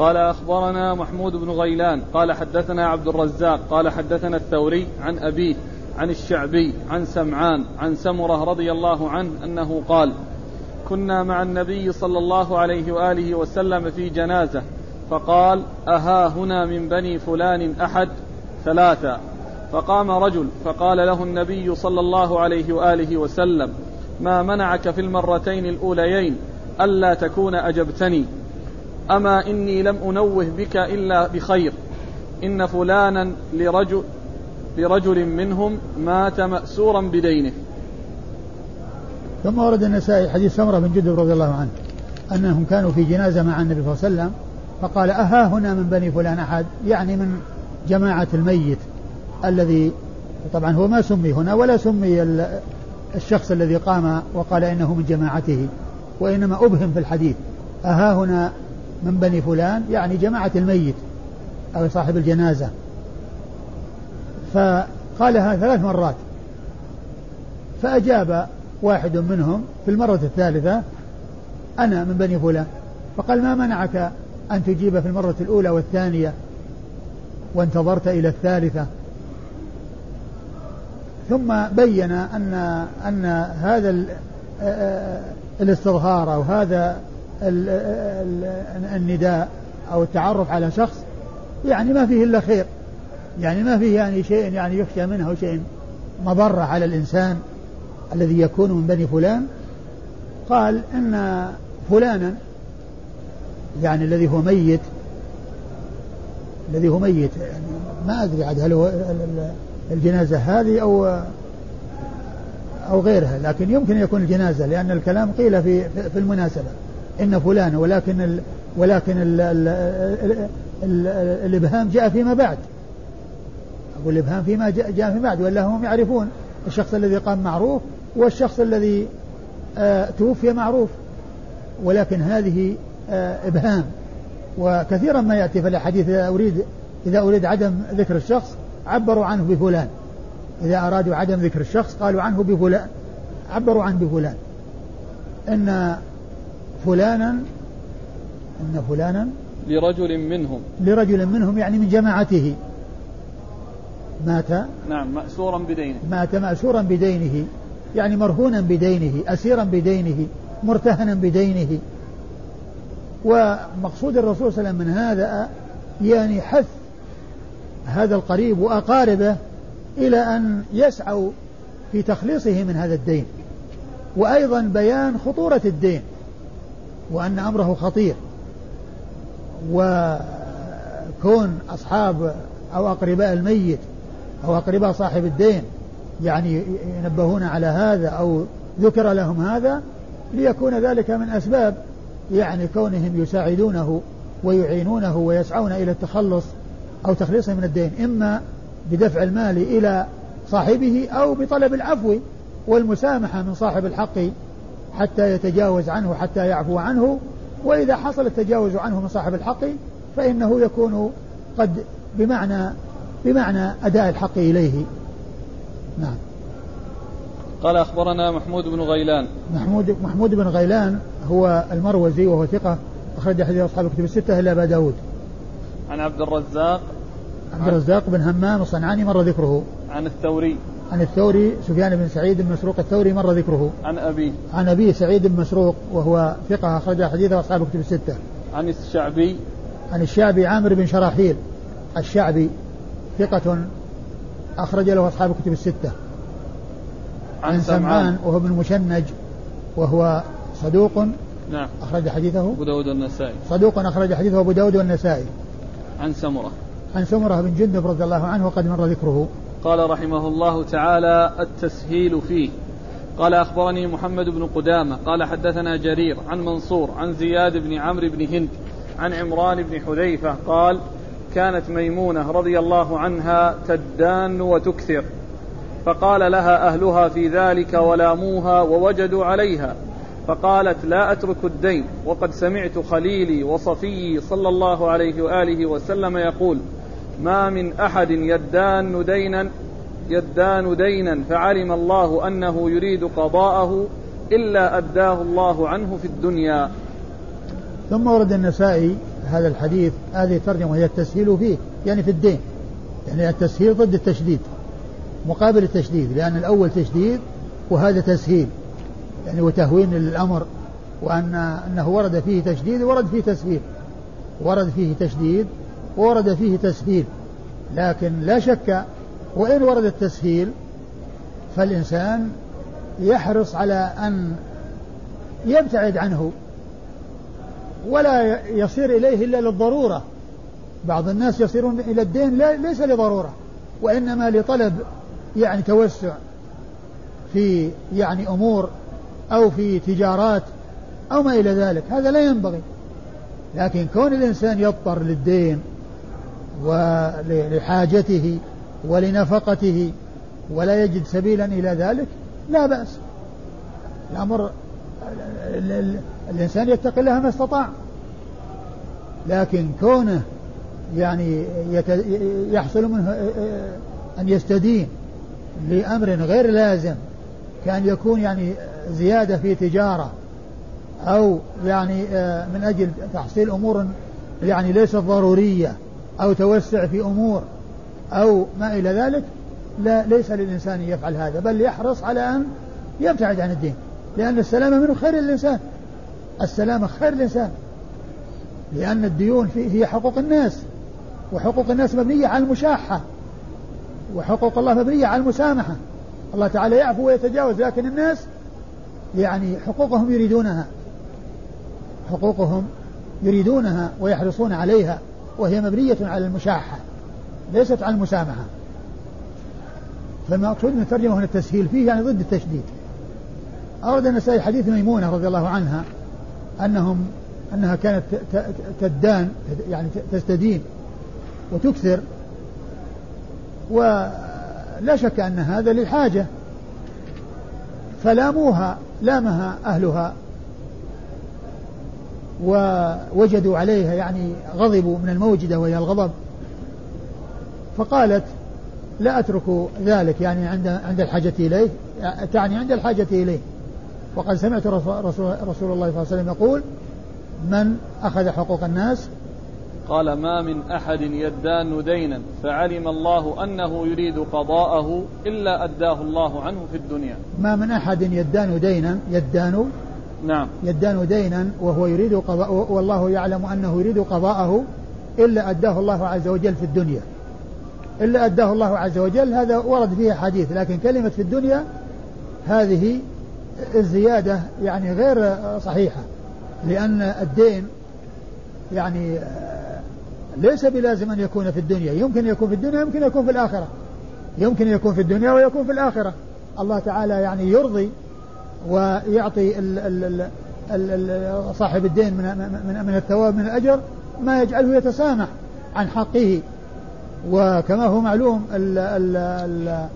قال أخبرنا محمود بن غيلان قال حدثنا عبد الرزاق قال حدثنا الثوري عن أبيه عن الشعبي عن سمعان عن سمرة رضي الله عنه أنه قال كنا مع النبي صلى الله عليه وآله وسلم في جنازة فقال أها هنا من بني فلان أحد؟ ثلاثة. فقام رجل فقال له النبي صلى الله عليه وآله وسلم ما منعك في المرتين الأوليين؟ ألا تكون أجبتني. أما إني لم أنوه بك إلا بخير. إن فلانا لرجل لرجل منهم مات مأسورا بدينه. ثم ورد النسائي حديث سمرة بن جدب رضي الله عنه أنهم كانوا في جنازة مع النبي صلى الله عليه وسلم فقال أها هنا من بني فلان أحد؟ يعني من جماعة الميت الذي طبعا هو ما سمي هنا ولا سمي الشخص الذي قام وقال إنه من جماعته وإنما أبهم في الحديث. أها هنا من بني فلان يعني جماعة الميت أو صاحب الجنازة. فقالها ثلاث مرات. فأجاب واحد منهم في المرة الثالثة أنا من بني فلان. فقال ما منعك أن تجيب في المرة الأولى والثانية وانتظرت إلى الثالثة؟ ثم بين أن أن هذا الاستظهار أو هذا النداء أو التعرف على شخص يعني ما فيه إلا خير. يعني ما فيه يعني شيء يعني يخشى منه أو شيء. مضرة على الإنسان الذي يكون من بني فلان. قال إن فلانا يعني الذي هو ميت الذي هو ميت يعني ما أدري عاد هل هو الجنازة هذه أو أو غيرها لكن يمكن يكون الجنازة لأن الكلام قيل في في المناسبة. إن فلان ولكن ال ولكن ال ال ال ال الإبهام جاء فيما بعد. أقول الإبهام فيما جاء فيما بعد ولا هم يعرفون الشخص الذي قام معروف والشخص الذي آه توفي معروف. ولكن هذه آه إبهام. وكثيرا ما يأتي في الحديث إذا أريد إذا أريد عدم ذكر الشخص عبروا عنه بفلان. إذا أرادوا عدم ذكر الشخص قالوا عنه بفلان عبروا عنه بفلان. إن فلانا إن فلانا لرجل منهم. لرجل منهم يعني من جماعته. مات. نعم مأسورا بدينه. مات مأسورا بدينه. يعني مرهونا بدينه أسيرا بدينه مرتهنا بدينه. ومقصود الرسول صلى الله عليه وسلم من هذا يعني حث هذا القريب وأقاربه إلى أن يسعوا في تخليصه من هذا الدين. وأيضا بيان خطورة الدين. وأن أمره خطير. وكون أصحاب أو أقرباء الميت أو أقرباء صاحب الدين يعني ينبهون على هذا أو ذكر لهم هذا ليكون ذلك من أسباب يعني كونهم يساعدونه ويعينونه ويسعون إلى التخلص أو تخليصه من الدين إما بدفع المال إلى صاحبه أو بطلب العفو والمسامحة من صاحب الحق حتى يتجاوز عنه حتى يعفو عنه. وإذا حصل التجاوز عنه من صاحب الحق فإنه يكون قد بمعنى بمعنى أداء الحق إليه. نعم. قال أخبرنا محمود بن غيلان. محمود محمود بن غيلان هو المروزي وهو ثقة أخرج حديث أصحاب الكتب الستة إلا أبا داود. عن عبد الرزاق. عبد الرزاق بن همام الصنعاني مر ذكره. عن الثوري. عن الثوري سفيان بن سعيد بن مسروق الثوري مر ذكره. عن أبي. عن أبي سعيد بن مسروق وهو ثقة أخرج حديثه أصحاب الكتب الستة. عن الشعبي. عن الشعبي عامر بن شراحيل. الشعبي ثقة أخرج له أصحاب الكتب الستة. عن, عن سمعان وهو ابن مشنج وهو صدوق نعم. أخرج حديثه. أبو داود والنسائي. صدوق أخرج حديثه أبو داود والنسائي. عن سمرة. عن سمرة بن جندب رضي الله عنه وقد مر ذكره. قال رحمه الله تعالى التسهيل فيه. قال أخبرني محمد بن قدامة قال حدثنا جرير عن منصور عن زياد بن عمرو بن هند عن عمران بن حذيفة قال كانت ميمونة رضي الله عنها تدان وتكثر فقال لها أهلها في ذلك ولاموها ووجدوا عليها فقالت لا أترك الدين وقد سمعت خليلي وصفيي صلى الله عليه وآله وسلم يقول ما من أحد يدان دينا يدان دينا فعلم الله أنه يريد قضاءه إلا أداه الله عنه في الدنيا. ثم ورد النسائي هذا الحديث هذه الترجمة وهي التسهيل فيه يعني في الدين. يعني التسهيل ضد التشديد مقابل التشديد لأن الأول تشديد وهذا تسهيل. يعني وتهوين للأمر وأن أنه ورد فيه تشديد ورد فيه تسهيل. ورد فيه تشديد ورد فيه تسهيل لكن لا شك وإن ورد التسهيل فالإنسان يحرص على أن يبتعد عنه ولا يصير إليه إلا للضرورة. بعض الناس يصيرون إلى الدين ليس لضرورة وإنما لطلب يعني توسع في يعني أمور أو في تجارات أو ما إلى ذلك. هذا لا ينبغي لكن كون الإنسان يضطر للدين ولحاجته ولنفقته ولا يجد سبيلا إلى ذلك لا بأس. الأمر الإنسان يتقي الله ما استطاع. لكن كونه يعني يحصل منه أن يستدين لأمر غير لازم كأن يكون يعني زيادة في تجارة أو يعني من أجل تحصيل أمور يعني ليست ضرورية أو توسع في أمور أو ما إلى ذلك لا ليس للإنسان يفعل هذا بل يحرص على أن يبتعد عن الدين لأن السلامة منه خير الإنسان السلامة خير الإنسان لأن الديون هي حقوق الناس وحقوق الناس مبنية على المشاحة وحقوق الله مبنية على المسامحة. الله تعالى يعفو ويتجاوز لكن الناس يعني حقوقهم يريدونها حقوقهم يريدونها ويحرصون عليها. وهي مبنية على المشاحة ليست على المسامحة. فالمقصود من الترجمة هنا التسهيل فيه يعني ضد التشديد. أورد النسائي حديث ميمونة رضي الله عنها أنهم أنها كانت تدان يعني تستدين وتكثر ولا شك أن هذا للحاجة. فلاموها لامها أهلها ووجدوا عليها يعني غضبوا من الموجدة وهي الغضب فقالت لا أترك ذلك يعني عند عند الحاجة إليه تعني عند الحاجة إليه. وقد سمعت رسول, رسول الله صلى الله عليه وسلم يقول من أخذ حقوق الناس؟ قال ما من أحد يدان دينا فعلم الله أنه يريد قضاءه إلا أداه الله عنه في الدنيا. ما من أحد يدان دينا يدان نعم. يدان دينا وهو يريد قضاء والله يعلم أنه يريد قضاءه إلا أداه الله عز وجل في الدنيا. إلا أداه الله عز وجل هذا ورد فيه حديث لكن كلمة في الدنيا هذه الزيادة يعني غير صحيحة لأن الدين يعني ليس بلازم أن يكون في الدنيا. يمكن يكون في الدنيا يمكن يكون في الآخرة. يمكن يكون في الدنيا ويكون في الآخرة. الله تعالى يعني يرضي ويعطي ال ال ال صاحب الدين من, من, من الثواب من الأجر ما يجعله يتسامح عن حقه. وكما هو معلوم ال ال ال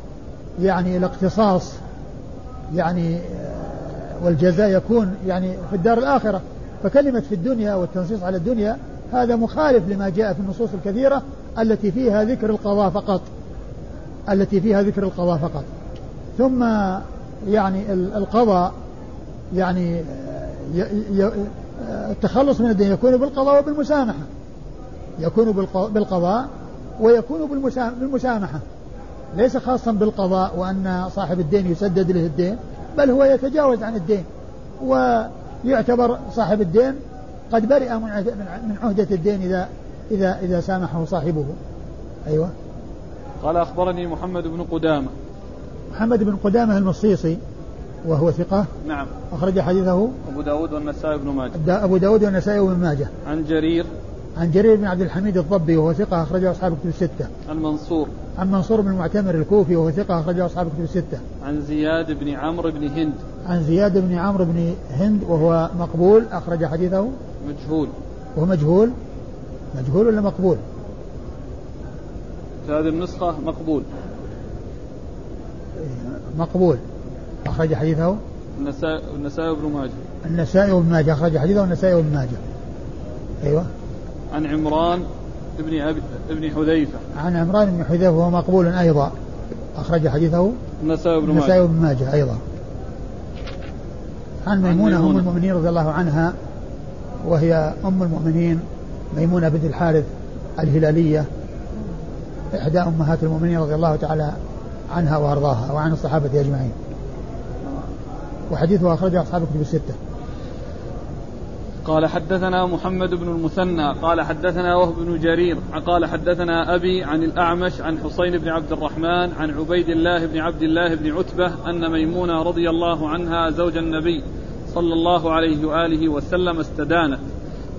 يعني الاقتصاص يعني والجزاء يكون يعني في الدار الآخرة. فكلمة في الدنيا والتنصيص على الدنيا هذا مخالف لما جاء في النصوص الكثيرة التي فيها ذكر القضاء فقط. التي فيها ذكر القضاء فقط. ثم يعني القضاء يعني التخلص من الدين يكون بالقضاء وبالمسامحة. يكون بالقضاء ويكون بالمسامحة. ليس خاصا بالقضاء وأن صاحب الدين يسدد له الدين بل هو يتجاوز عن الدين ويعتبر صاحب الدين قد برئ من عهدة الدين إذا إذا إذا سامحه صاحبه. أيوه. قال أخبرني محمد بن قدامة محمد بن قدامة المصيصي وهو ثقة نعم أخرج حديثه أبو داود والنسائي بن ماجه أبو داود والنسائي بن ماجه عن جرير عن جرير بن عبد الحميد الضبي وهو ثقة أخرجه أصحاب كتب الستة. عن منصور. عن منصور بن المعتمر الكوفي وهو ثقة أخرجه أصحاب كتب الستة. عن زياد بن عمرو بن هند. عن زياد بن عمرو بن هند وهو مقبول أخرج حديثه. مجهول. وهو مجهول. مجهول ولا مقبول؟ هذه النسخة مقبول. مقبول. أخرج حديثه. النسائي النسائي بن ماجه. النسائي بن ماجه أخرج حديثه النسائي بن ماجه. أيوه. عن عمران بن أبي ابن حذيفة عن عمران بن حذيفة وهو مقبول أيضا أخرج حديثه النسائي بن ماجه النسائي بن ماجه أيضا عن ميمونة أم المؤمنين رضي الله عنها وهي أم المؤمنين ميمونة بنت الحارث الهلالية إحدى أمهات المؤمنين رضي الله تعالى عنها وأرضاها وعن الصحابة أجمعين. وحديثها أخرجه أصحاب الكتب الستة. قال حدثنا محمد بن المثنى قال حدثنا وهب بن جرير قال حدثنا أبي عن الأعمش عن حسين بن عبد الرحمن عن عبيد الله بن عبد الله بن عتبة أن ميمونة رضي الله عنها زوج النبي صلى الله عليه وآله وسلم استدانت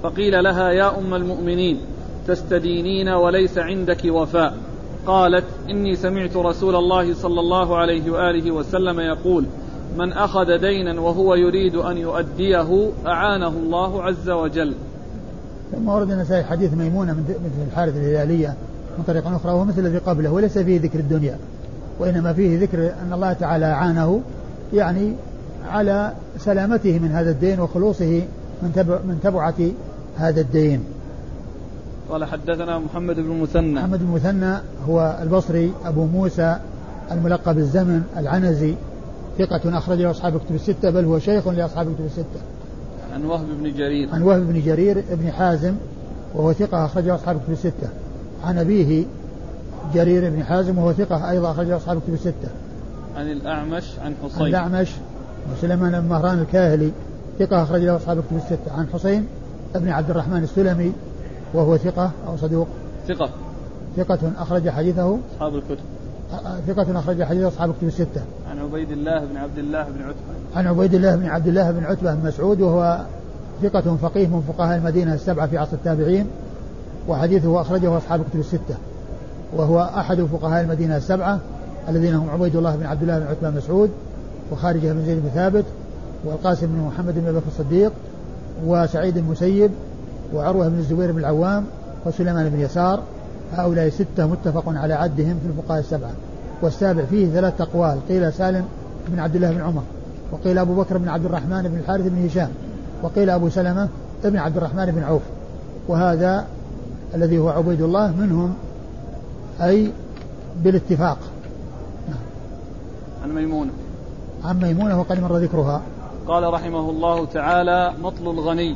فقيل لها يا أم المؤمنين تستدينين وليس عندك وفاء. قالت إني سمعت رسول الله صلى الله عليه وآله وسلم يقول من أخذ دينا وهو يريد أن يؤديه أعانه الله عز وجل ثم ورد النسائي حديث ميمونة مثل الحارث الهلالية من طريقة أخرى وهو مثل الذي قبله وليس فيه ذكر الدنيا وإنما فيه ذكر أن الله تعالى أعانه يعني على سلامته من هذا الدين وخلوصه من تبعة هذا الدين. قال حدثنا محمد بن مثنى محمد بن مثنى هو البصري أبو موسى الملقب الزمن العنزي ثقة أخرجه أصحاب الكتب الستة بل هو شيخ لأصحاب الكتب الستة. عن وهب بن جرير. عن وهب بن جرير بن حازم وهو ثقة أخرجه أصحاب الكتب الستة. عن أبيه جرير بن حازم وهو ثقة أيضا أخرجه أصحاب الكتب الستة. عن الأعمش عن حصين. عن الأعمش وسليمان بن مهران الكاهلي ثقة أخرجه أصحاب الكتب الستة. عن حسين بن عبد الرحمن السلمي وهو ثقة أو صدوق. ثقة. ثقة أخرج حديثه أصحاب الكتب. ثقة أخرج حديث أصحاب الكتب الستة. عن عبيد الله بن عبد الله بن عتبة. عن عبيد الله بن عبد الله بن عتبة بن مسعود وهو ثقة فقيه من فقهاء المدينة السبعة في عصر التابعين وحديثه أخرجه أصحاب الكتب الستة. وهو أحد فقهاء المدينة السبعة الذين هم عبيد الله بن عبد الله بن عتبة بن مسعود وخارجة بن زيد بن ثابت والقاسم بن محمد بن بكر الصديق وسعيد المسيب وعروة بن الزبير بن العوام وسليمان بن يسار هؤلاء ستة متفق على عدهم في الفقهاء السبعة. والسابع فيه ثلاث أقوال قيل سالم بن عبد الله بن عمر وقيل أبو بكر بن عبد الرحمن بن الحارث بن هشام وقيل أبو سلمة بن عبد الرحمن بن عوف. وهذا الذي هو عبيد الله منهم أي بالاتفاق. عن ميمونة. عن ميمونة وقد مر ذكرها. قال رحمه الله تعالى مطل الغني.